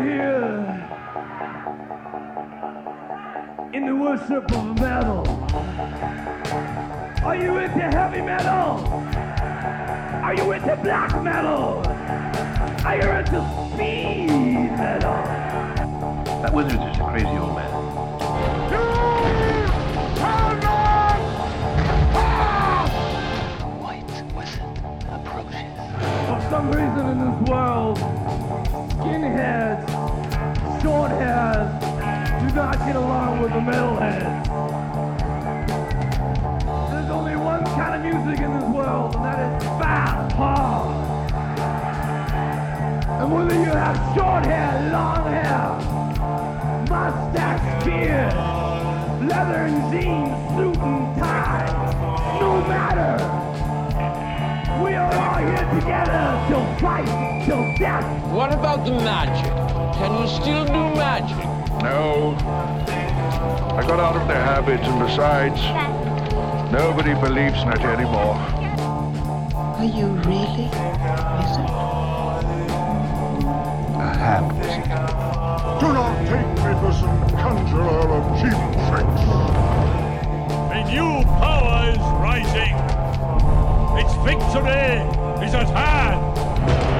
We here in the worship of metal. Are you into heavy metal? Are you into black metal? Are you into speed metal? That wizard is a crazy old man. White wizard approaches. For some reason in this world, skinheads, short hairs do not get along with the metalheads. There's only one kind of music in this world, and that is fast, hard. And whether you have short hair, long hair, mustache, beard, leather and jeans, suit and tie, no matter. We are all here together till fight, till death. What about the magic? Can you still do magic? No. I got out of their habits, and besides, nobody believes in it anymore. Are you really wizard? A half wizard. Do not take me for some conjurer of cheap tricks. A new power is rising. Its victory is at hand.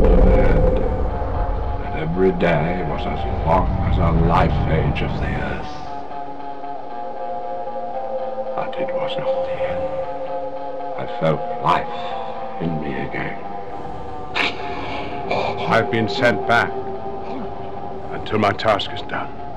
every day was as long as a life age of the earth. But it was not the end. I felt life in me again. I've been sent back until my task is done.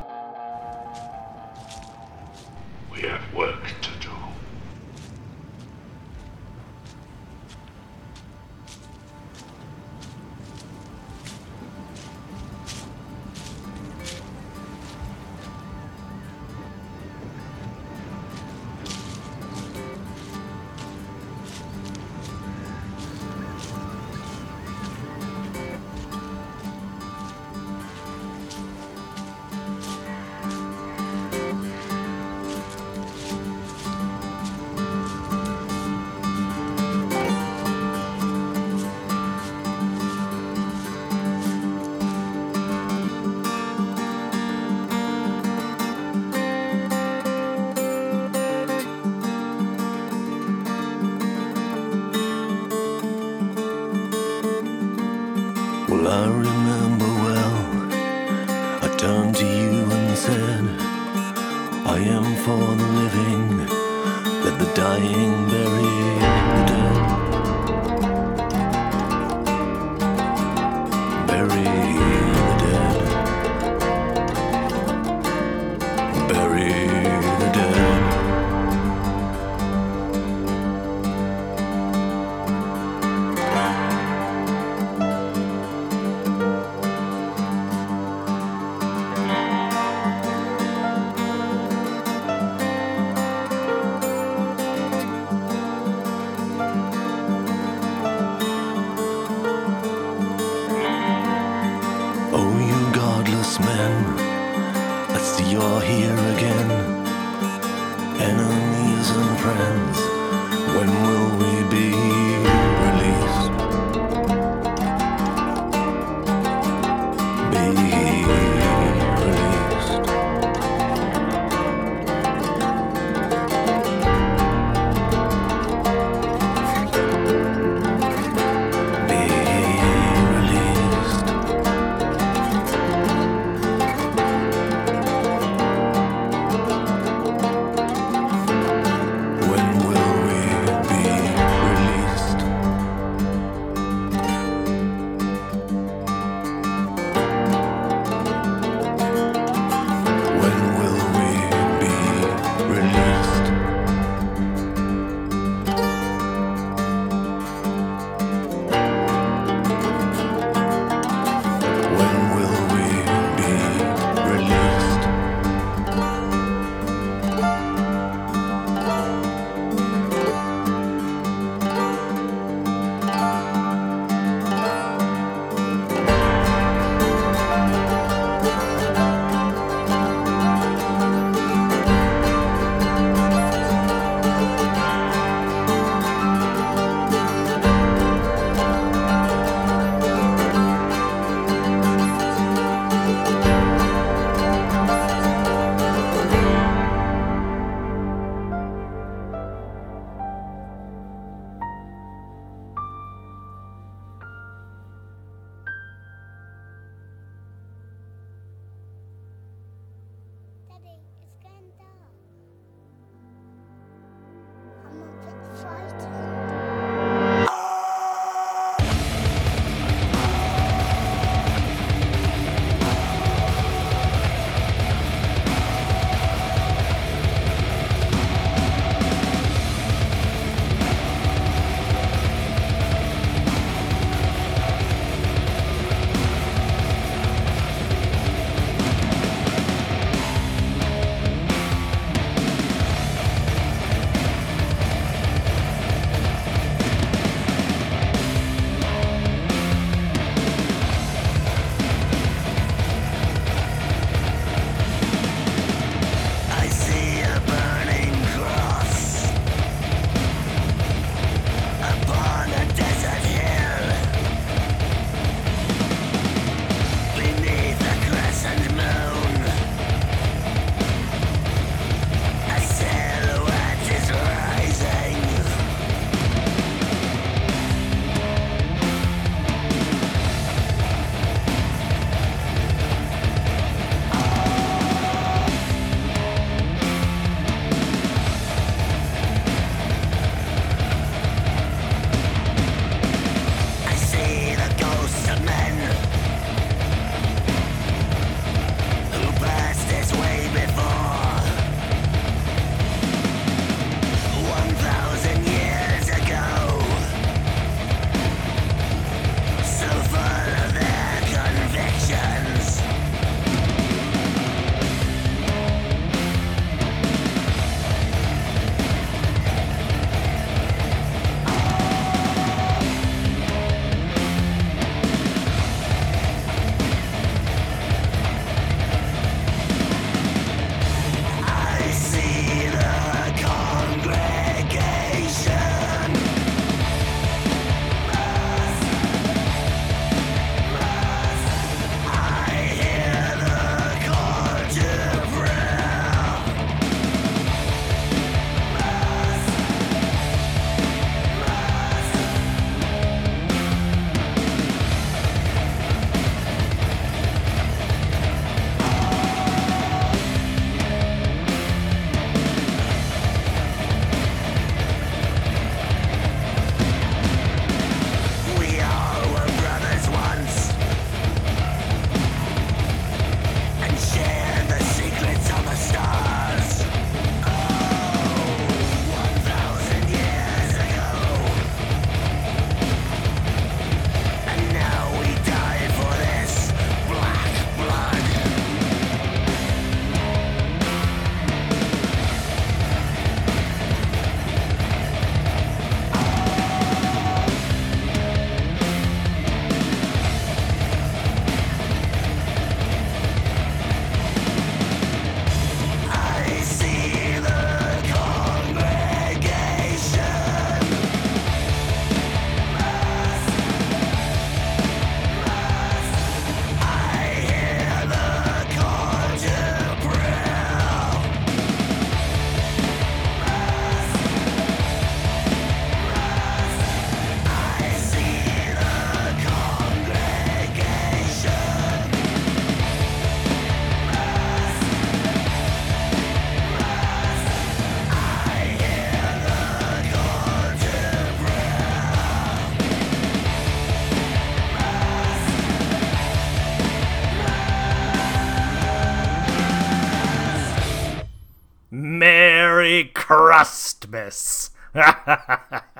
Crustmas.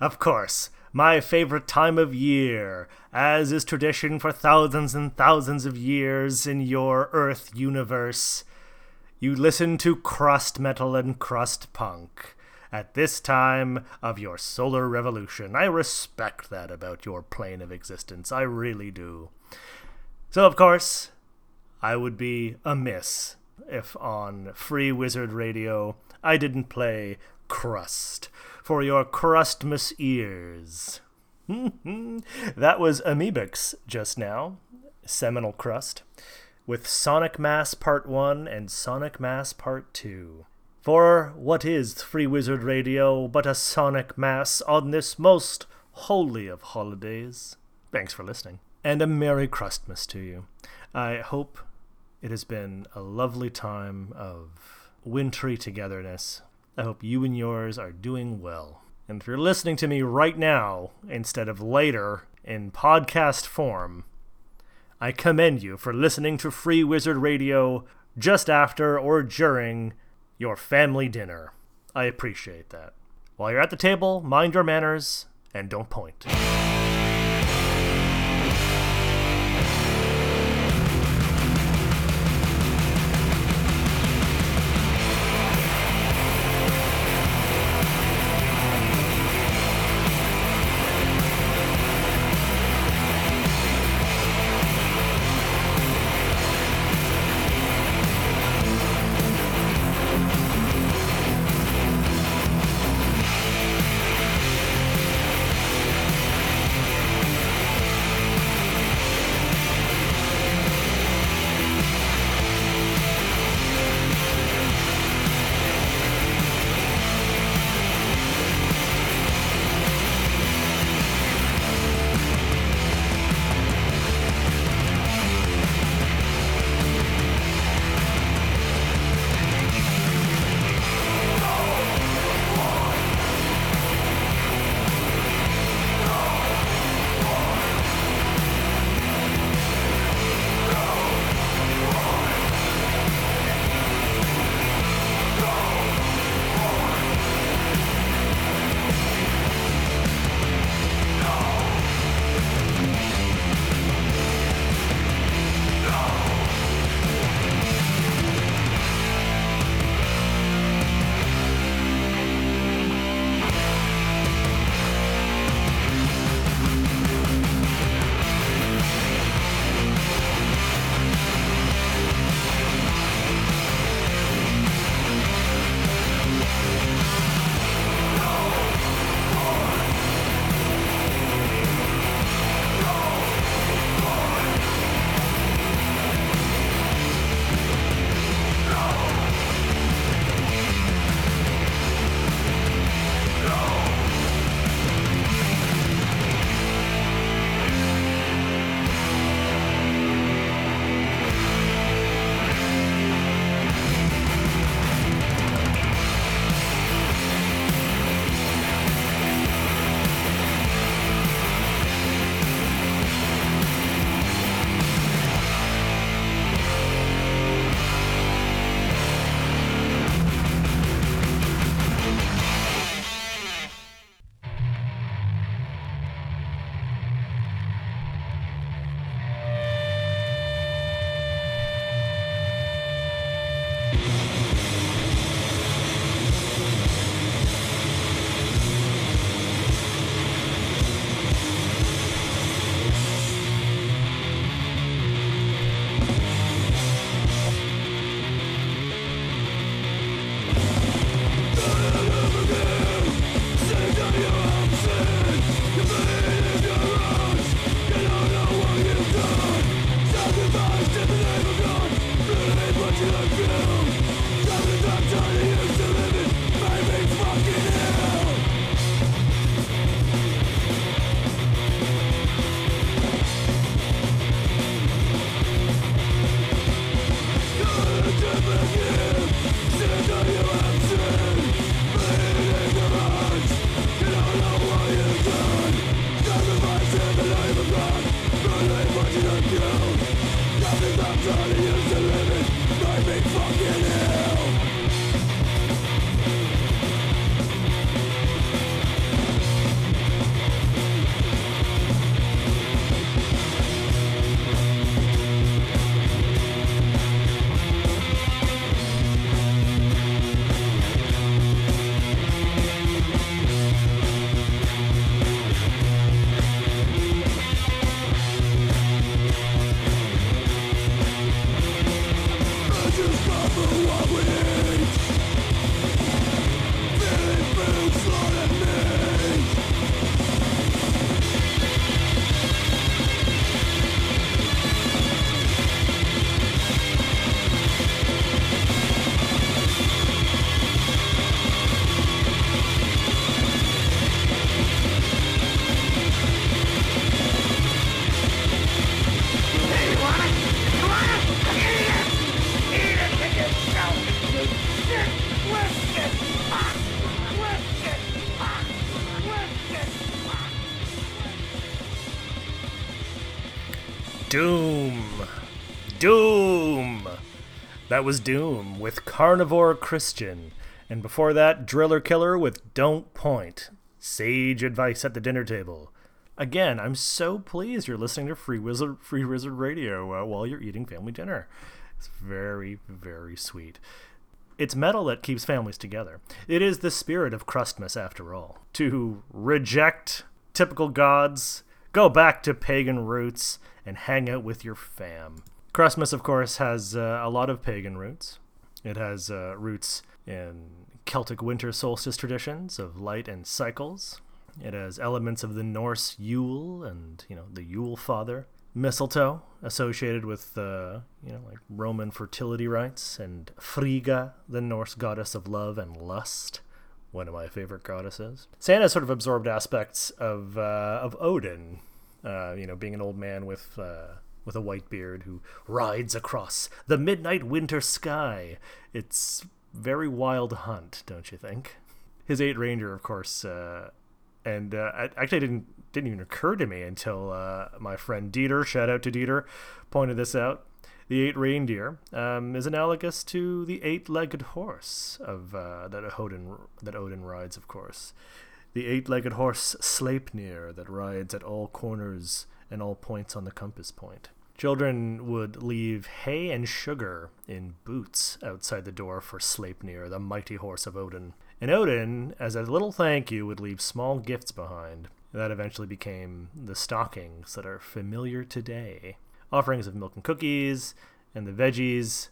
of course, my favorite time of year, as is tradition for thousands and thousands of years in your Earth universe. You listen to crust metal and crust punk at this time of your solar revolution. I respect that about your plane of existence. I really do. So, of course, I would be amiss if on Free Wizard Radio I didn't play Crust for your Crustmas ears. that was Amebix just now, Seminal Crust, with Sonic Mass Part 1 and Sonic Mass Part 2. For what is Free Wizard Radio but a Sonic Mass on this most holy of holidays? Thanks for listening. And a Merry Crustmas to you. I hope it has been a lovely time of wintry togetherness. I hope you and yours are doing well. And if you're listening to me right now instead of later in podcast form, I commend you for listening to Free Wizard Radio just after or during your family dinner. I appreciate that. While you're at the table, mind your manners and don't point. That was Doom with Carnivore Christian. And before that, Driller Killer with Don't Point. Sage advice at the dinner table. Again, I'm so pleased you're listening to Free Wizard Free Wizard Radio uh, while you're eating family dinner. It's very, very sweet. It's metal that keeps families together. It is the spirit of Christmas, after all. To reject typical gods, go back to pagan roots, and hang out with your fam. Christmas, of course, has uh, a lot of pagan roots. It has uh, roots in Celtic winter solstice traditions of light and cycles. It has elements of the Norse Yule and, you know, the Yule Father. Mistletoe, associated with, uh, you know, like Roman fertility rites, and Frigga, the Norse goddess of love and lust, one of my favorite goddesses. Santa sort of absorbed aspects of uh, of Odin, uh, you know, being an old man with uh, with a white beard who rides across the midnight winter sky. It's very wild hunt, don't you think? His eight reindeer, of course, uh, and uh, actually didn't didn't even occur to me until uh, my friend Dieter, shout out to Dieter, pointed this out. The eight reindeer um, is analogous to the eight-legged horse of uh, that Odin that Odin rides, of course. The eight-legged horse Sleipnir that rides at all corners and all points on the compass point. Children would leave hay and sugar in boots outside the door for Sleipnir, the mighty horse of Odin. And Odin, as a little thank you, would leave small gifts behind. That eventually became the stockings that are familiar today. Offerings of milk and cookies, and the veggies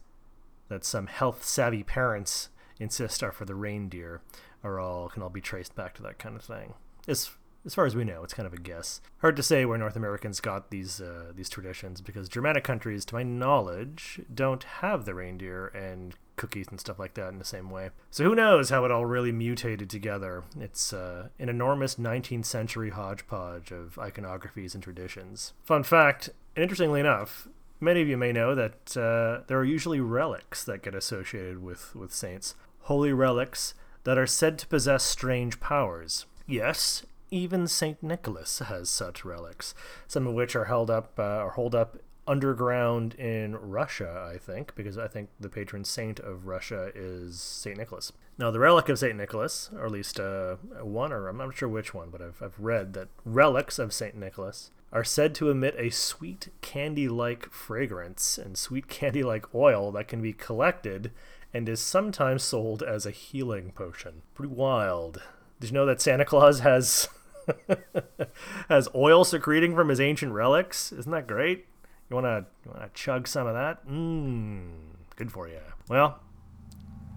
that some health savvy parents insist are for the reindeer are all can all be traced back to that kind of thing. As as far as we know, it's kind of a guess. Hard to say where North Americans got these uh, these traditions because Germanic countries, to my knowledge, don't have the reindeer and cookies and stuff like that in the same way. So who knows how it all really mutated together? It's uh, an enormous 19th century hodgepodge of iconographies and traditions. Fun fact, and interestingly enough, many of you may know that uh, there are usually relics that get associated with, with saints. Holy relics that are said to possess strange powers. Yes, even St. Nicholas has such relics, some of which are held up uh, or hold up underground in Russia, I think, because I think the patron saint of Russia is St. Nicholas. Now, the relic of St. Nicholas, or at least uh, one, or I'm not sure which one, but I've, I've read that relics of St. Nicholas are said to emit a sweet candy like fragrance and sweet candy like oil that can be collected and is sometimes sold as a healing potion. Pretty wild. Did you know that Santa Claus has has oil secreting from his ancient relics? Isn't that great? You wanna you wanna chug some of that? Mmm, good for you. Well,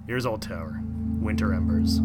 here's Old Tower, Winter Embers.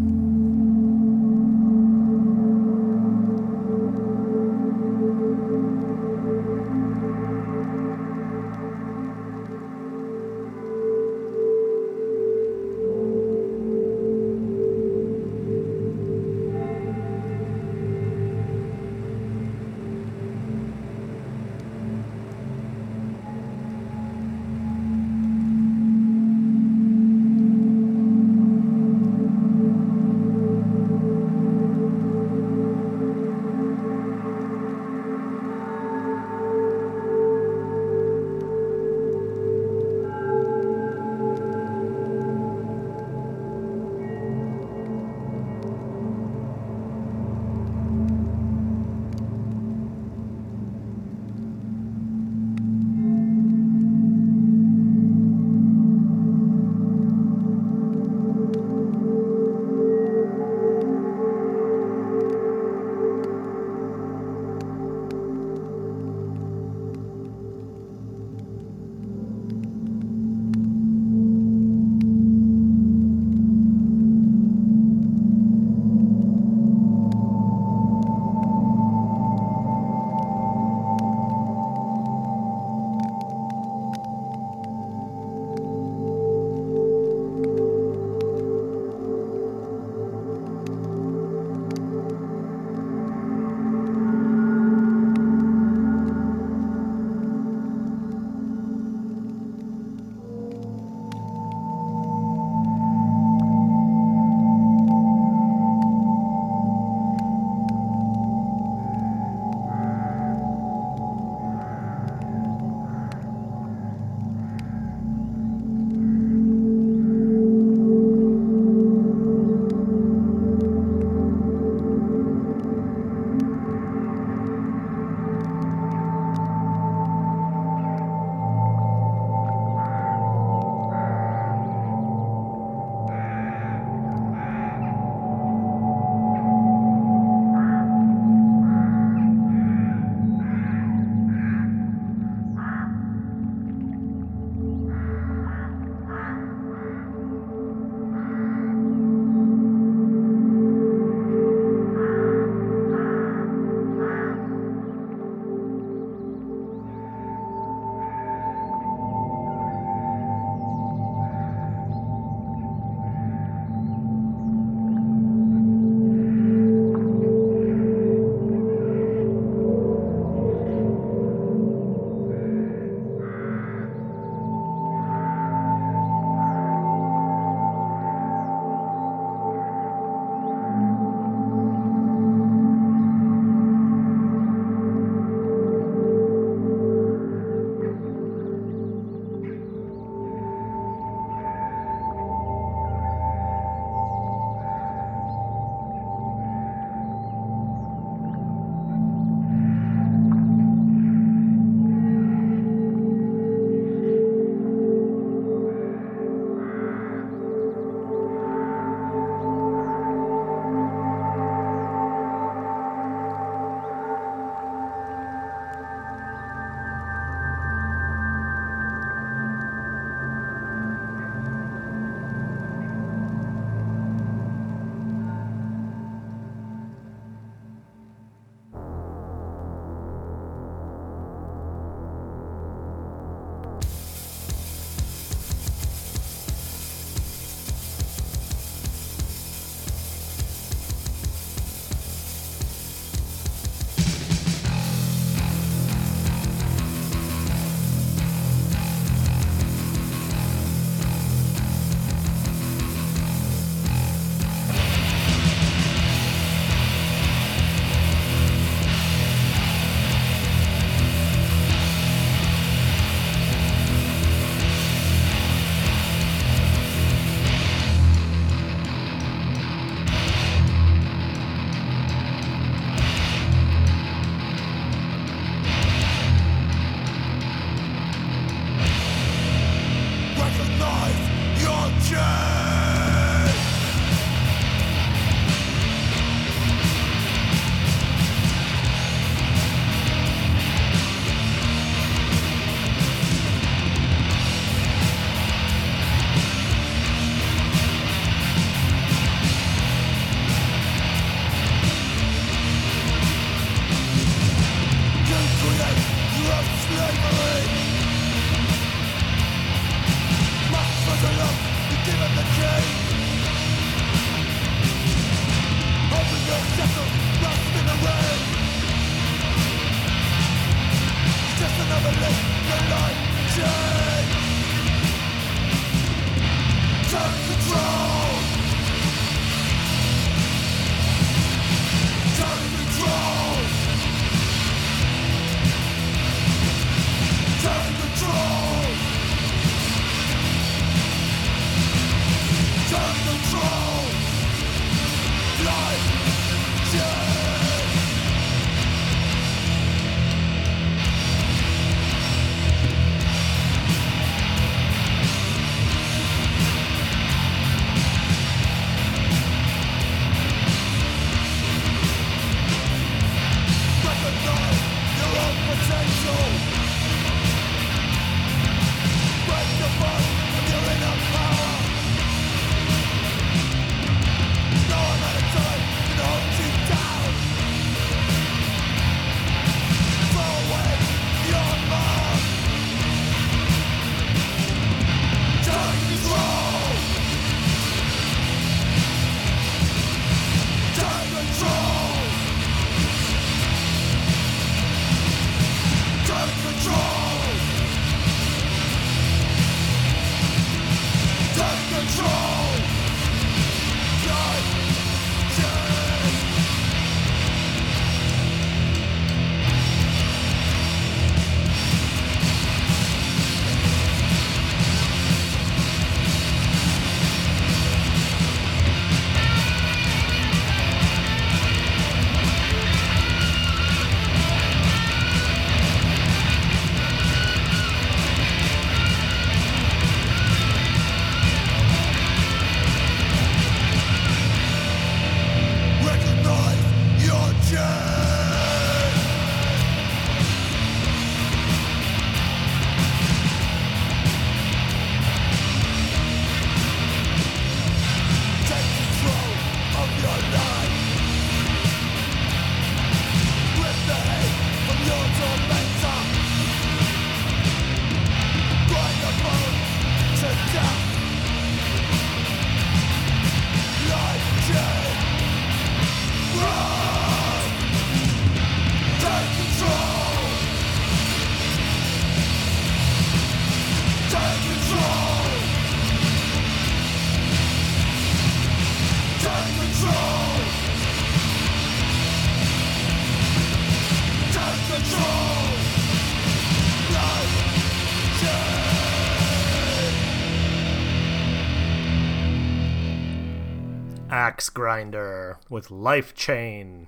Axe Grinder with Life Chain.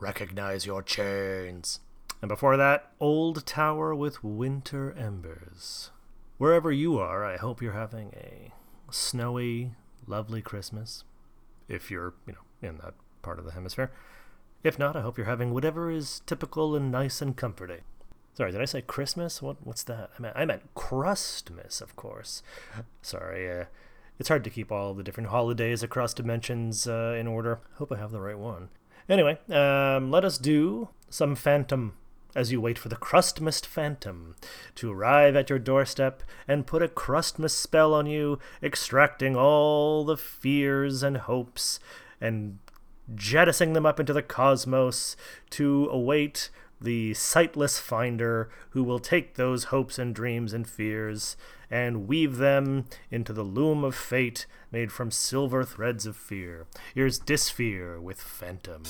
Recognize your chains. And before that, Old Tower with Winter Embers. Wherever you are, I hope you're having a snowy, lovely Christmas. If you're, you know, in that part of the hemisphere. If not, I hope you're having whatever is typical and nice and comforting. Sorry, did I say Christmas? What what's that? I meant I meant Crustmas, of course. Sorry, uh, it's hard to keep all the different holidays across dimensions uh, in order. Hope I have the right one. Anyway, um, let us do some Phantom as you wait for the Crustmas Phantom to arrive at your doorstep and put a Crustmas spell on you, extracting all the fears and hopes and jettisoning them up into the cosmos to await the sightless finder who will take those hopes and dreams and fears and weave them into the loom of fate made from silver threads of fear. Here's Disfear with Phantom.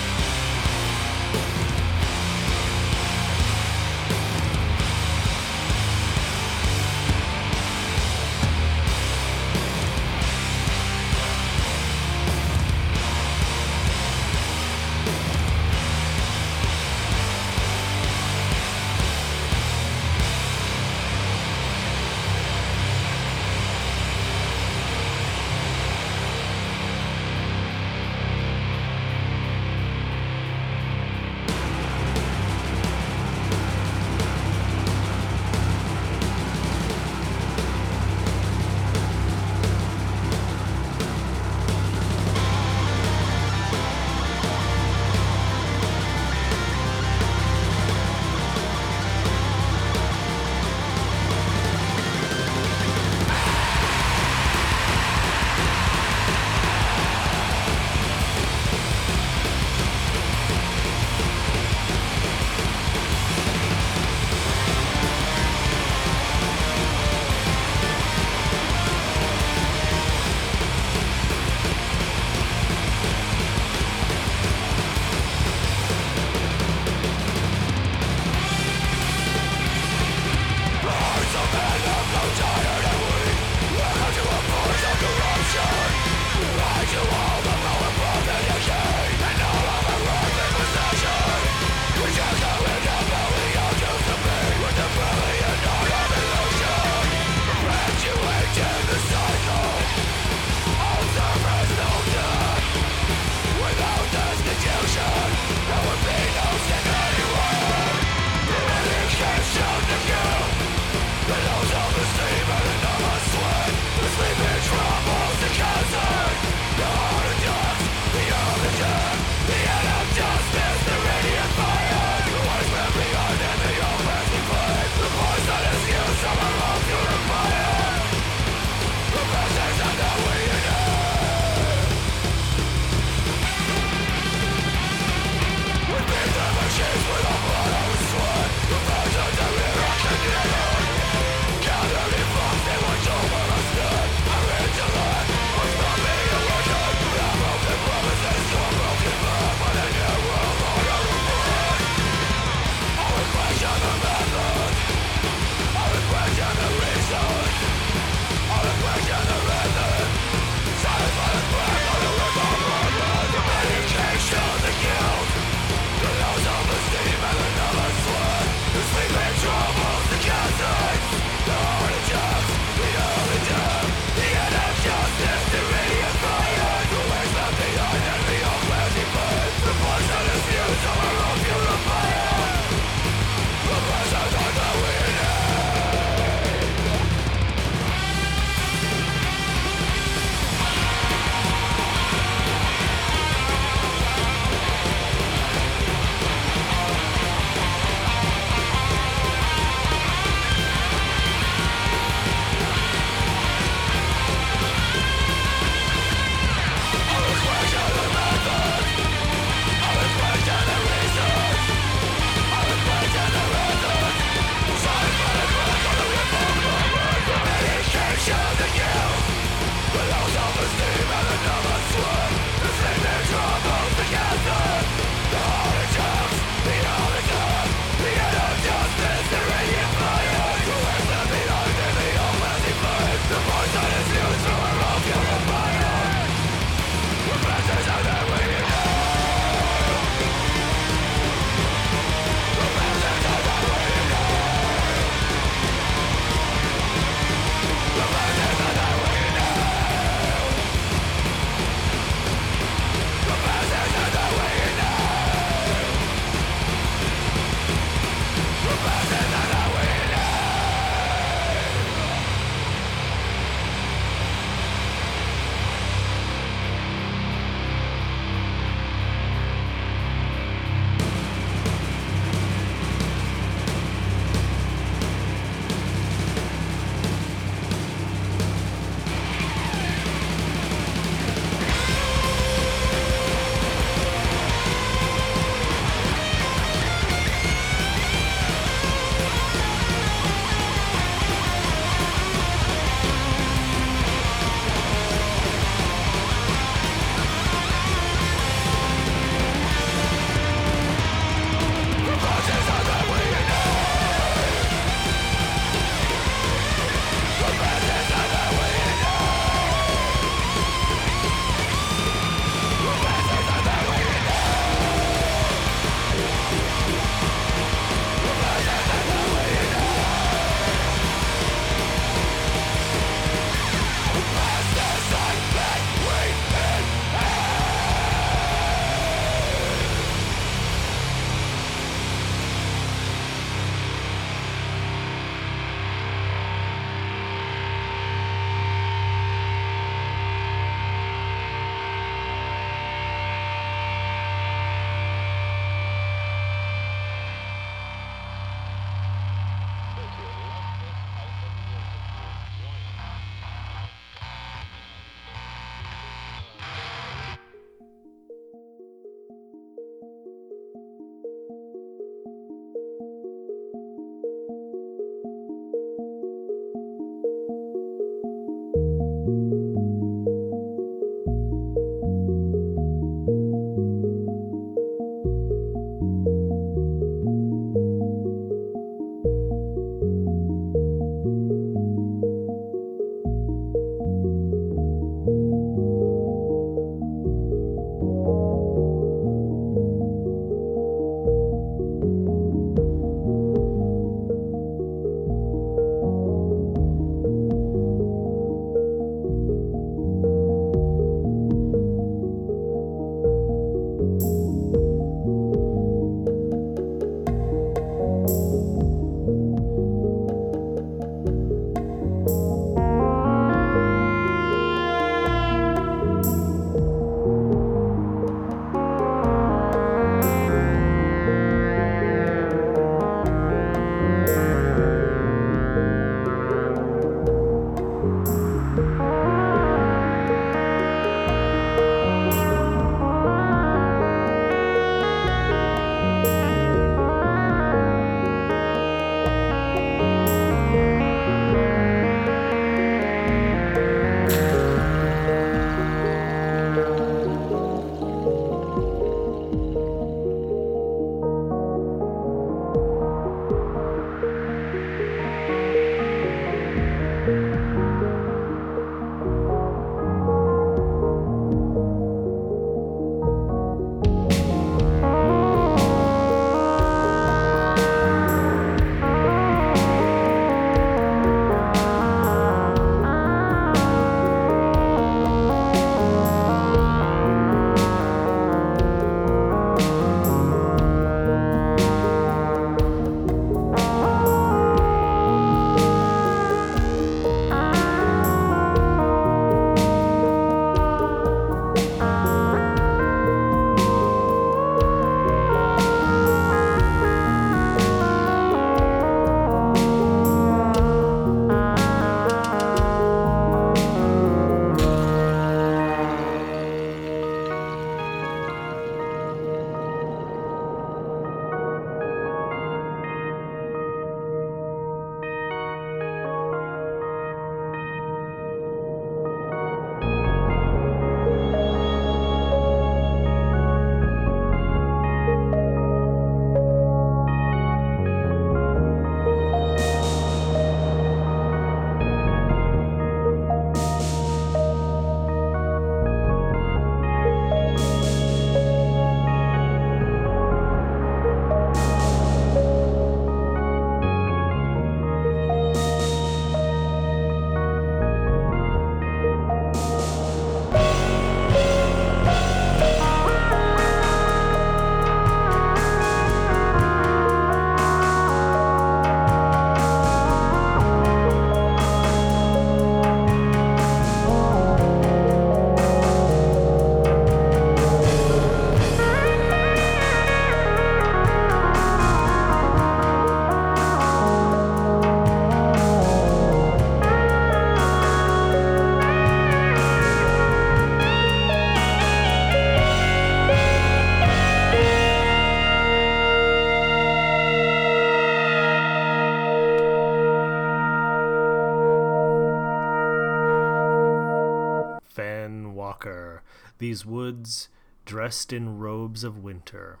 These woods dressed in robes of winter.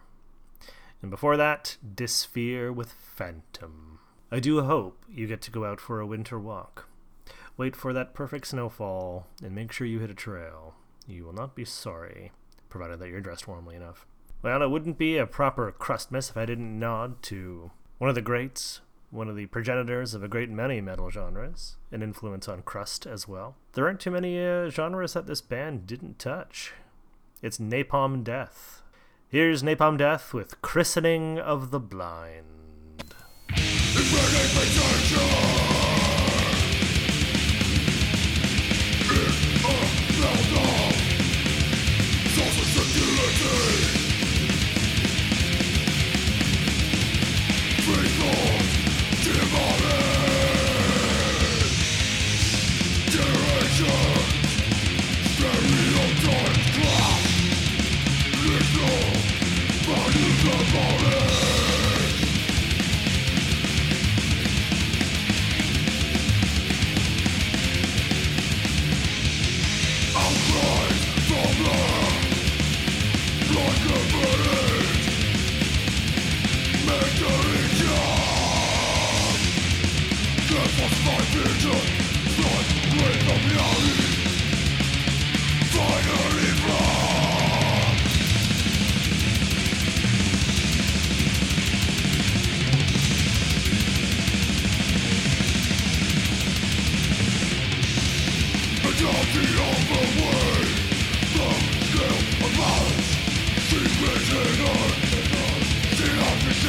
And before that, Disfear with Phantom. I do hope you get to go out for a winter walk. Wait for that perfect snowfall and make sure you hit a trail. You will not be sorry, provided that you're dressed warmly enough. Well, it wouldn't be a proper Crustmas if I didn't nod to one of the greats, one of the progenitors of a great many metal genres, an influence on crust as well. There aren't too many uh, genres that this band didn't touch. It's Napalm Death. Here's Napalm Death with Christening of the Blind. Survival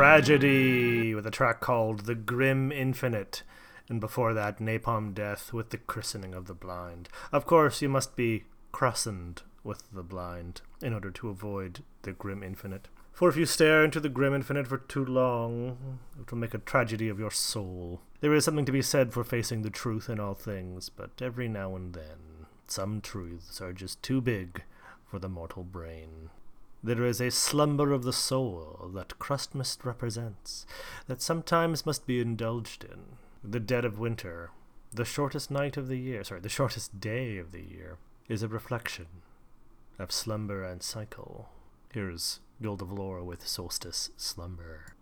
Tragedy with a track called The Grim Infinite, and before that, Napalm Death with The Christening of the Blind. Of course, you must be christened with the blind in order to avoid the Grim Infinite. For if you stare into the Grim Infinite for too long, it will make a tragedy of your soul. There is something to be said for facing the truth in all things, but every now and then, some truths are just too big for the mortal brain. There is a slumber of the soul that Christmas represents, that sometimes must be indulged in. The dead of winter, the shortest night of the year, sorry, the shortest day of the year, is a reflection of slumber and cycle. Here's Guild of Lore with Solstice Slumber.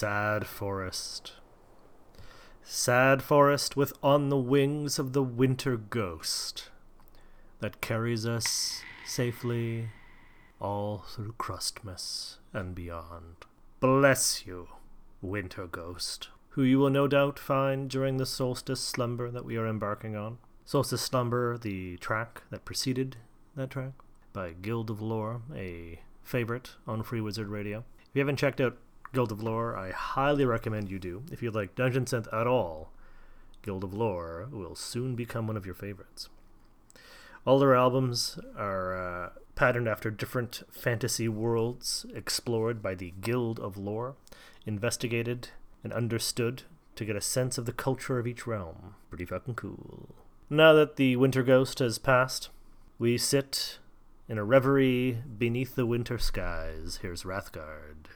Sad Forest. Sad forest with on the wings of the winter ghost that carries us safely all through Christmas and beyond. Bless you, winter ghost, who you will no doubt find during the solstice slumber that we are embarking on. Solstice Slumber, the track that preceded that track, by Guild of Lore, a favorite on Free Wizard Radio. If you haven't checked out Guild of Lore, I highly recommend you do. If you like Dungeon Synth at all, Guild of Lore will soon become one of your favorites. All their albums are uh, patterned after different fantasy worlds explored by the Guild of Lore, investigated and understood to get a sense of the culture of each realm. Pretty fucking cool. Now that the winter ghost has passed, we sit in a reverie beneath the winter skies. Here's Wrathguard.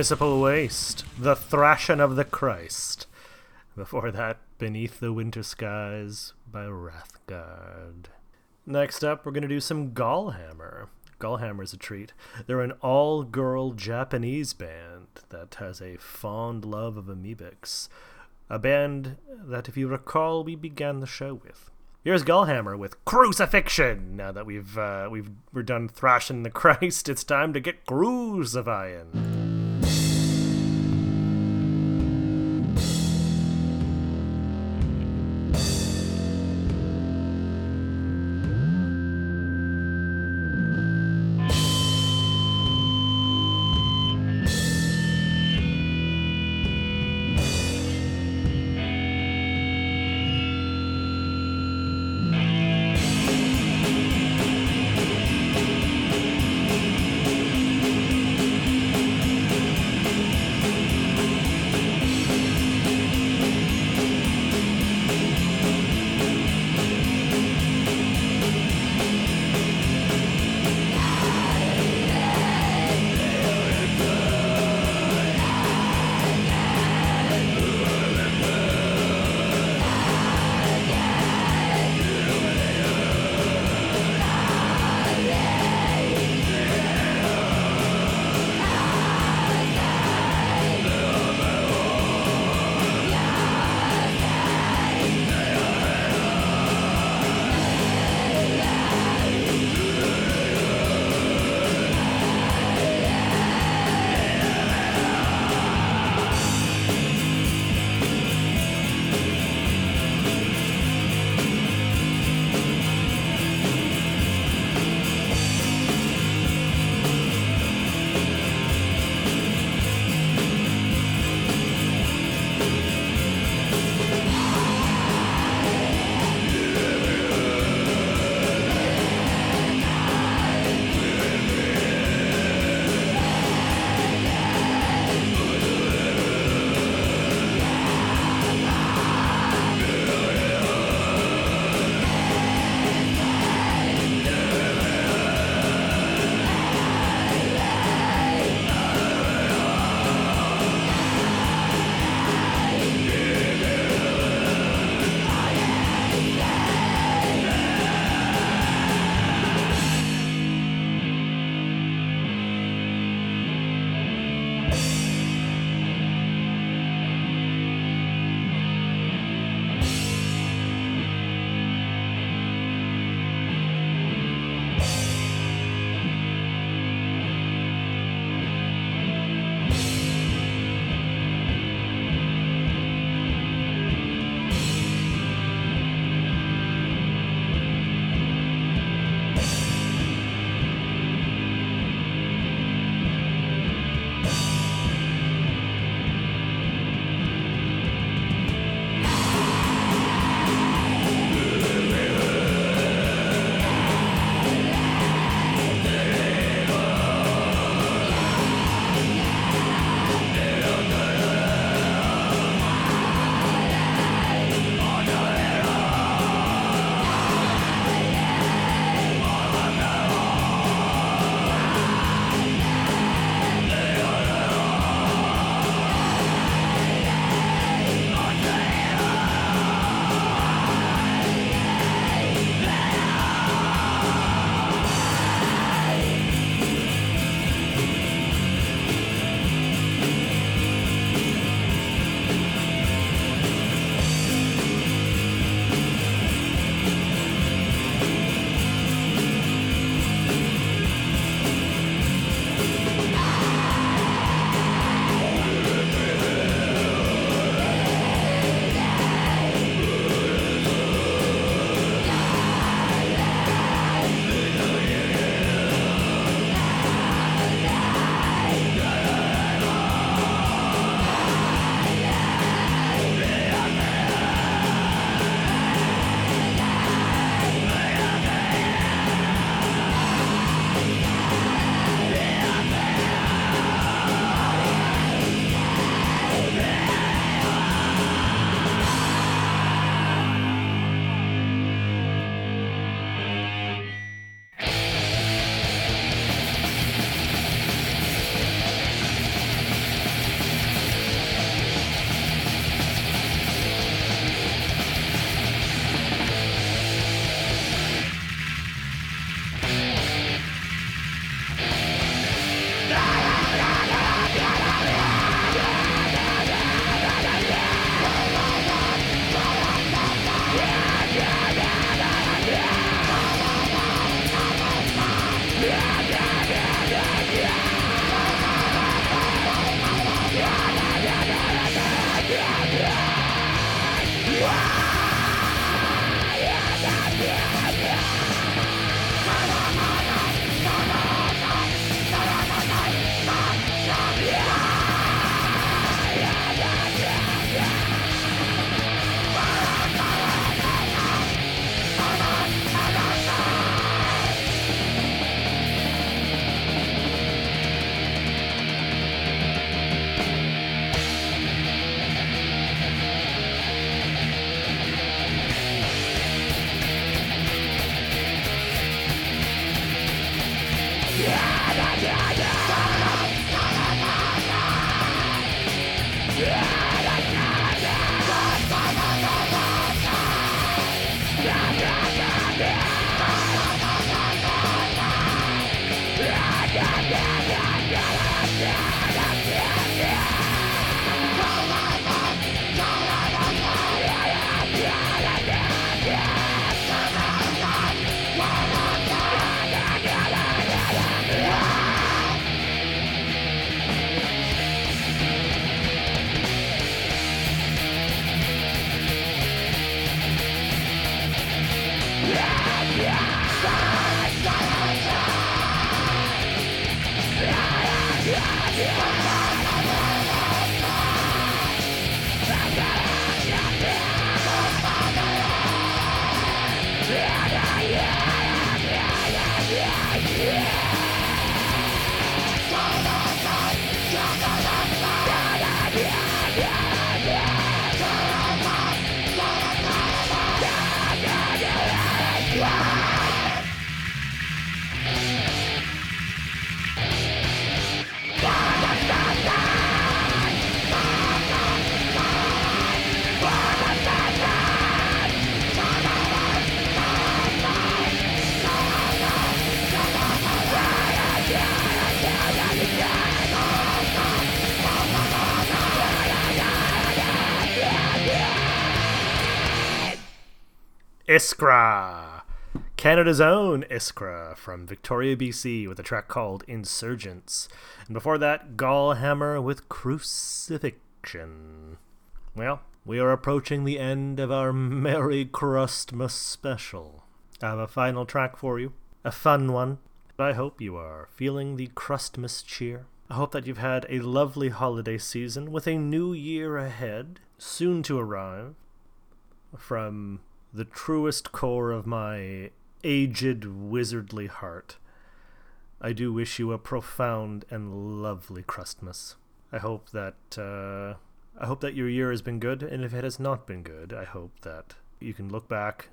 Municipal Waste, The Thrashing of the Christ. Before that, Beneath the Winter Skies by Wrathguard. Next up, we're going to do some Gallhammer. Gallhammer's a treat. They're an all girl Japanese band that has a fond love of Amebix. A band that, if you recall, we began the show with. Here's Gallhammer with Crucifixion. Now that we've uh, we've we're done thrashing the Christ, it's time to get crucifying. Yeah. Iskra! Canada's own Iskra from Victoria, BC, with a track called Insurgents. And before that, Gallhammer with Crucifixion. Well, we are approaching the end of our Merry Crustmas special. I have a final track for you, a fun one. I hope you are feeling the Christmas cheer. I hope that you've had a lovely holiday season with a new year ahead, soon to arrive. From the truest core of my aged wizardly heart, I do wish you a profound and lovely Christmas. I hope that uh, I hope that your year has been good, and if it has not been good, I hope that you can look back,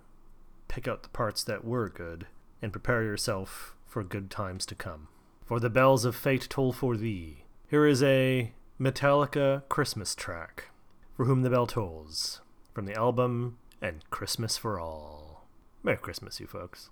pick out the parts that were good, and prepare yourself for good times to come. For the bells of fate toll for thee. Here is a Metallica Christmas track, For Whom the Bell Tolls, from the album And Christmas for All. Merry Christmas, you folks.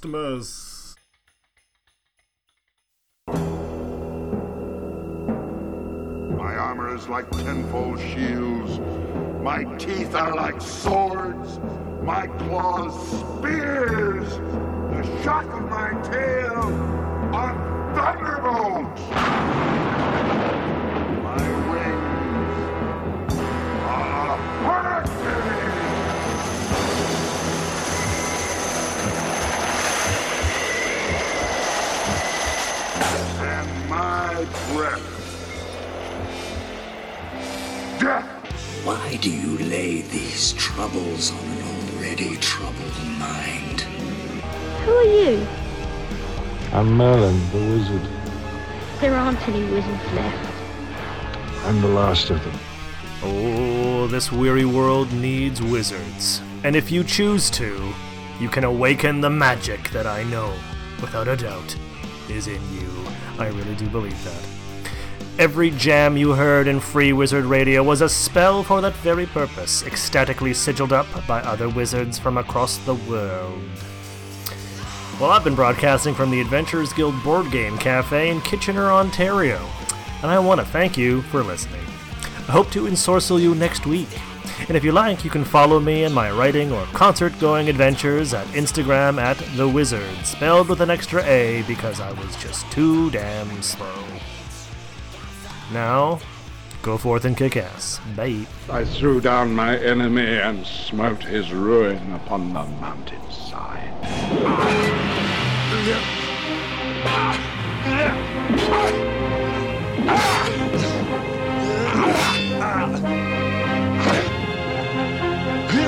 Christmas. My armor is like tenfold shields. My teeth are like swords. My claws spears. The shock of my tail are thunderbolts. My breath death. Why do you lay these troubles on an already troubled mind? Who are you? I'm Merlin, the wizard. There aren't any wizards left. I'm the last of them. Oh, this weary world needs wizards. And if you choose to, you can awaken the magic that I know, without a doubt, is in you. I really do believe that. Every jam you heard in Free Wizard Radio was a spell for that very purpose, ecstatically sigiled up by other wizards from across the world. Well, I've been broadcasting from the Adventurers Guild Board Game Cafe in Kitchener, Ontario, and I want to thank you for listening. I hope to ensorcel you next week. And if you like, you can follow me in my writing or concert going adventures at Instagram at The Wizard, spelled with an extra A because I was just too damn slow. Now, go forth and kick ass. Bye. I threw down my enemy and smote his ruin upon the mountainside.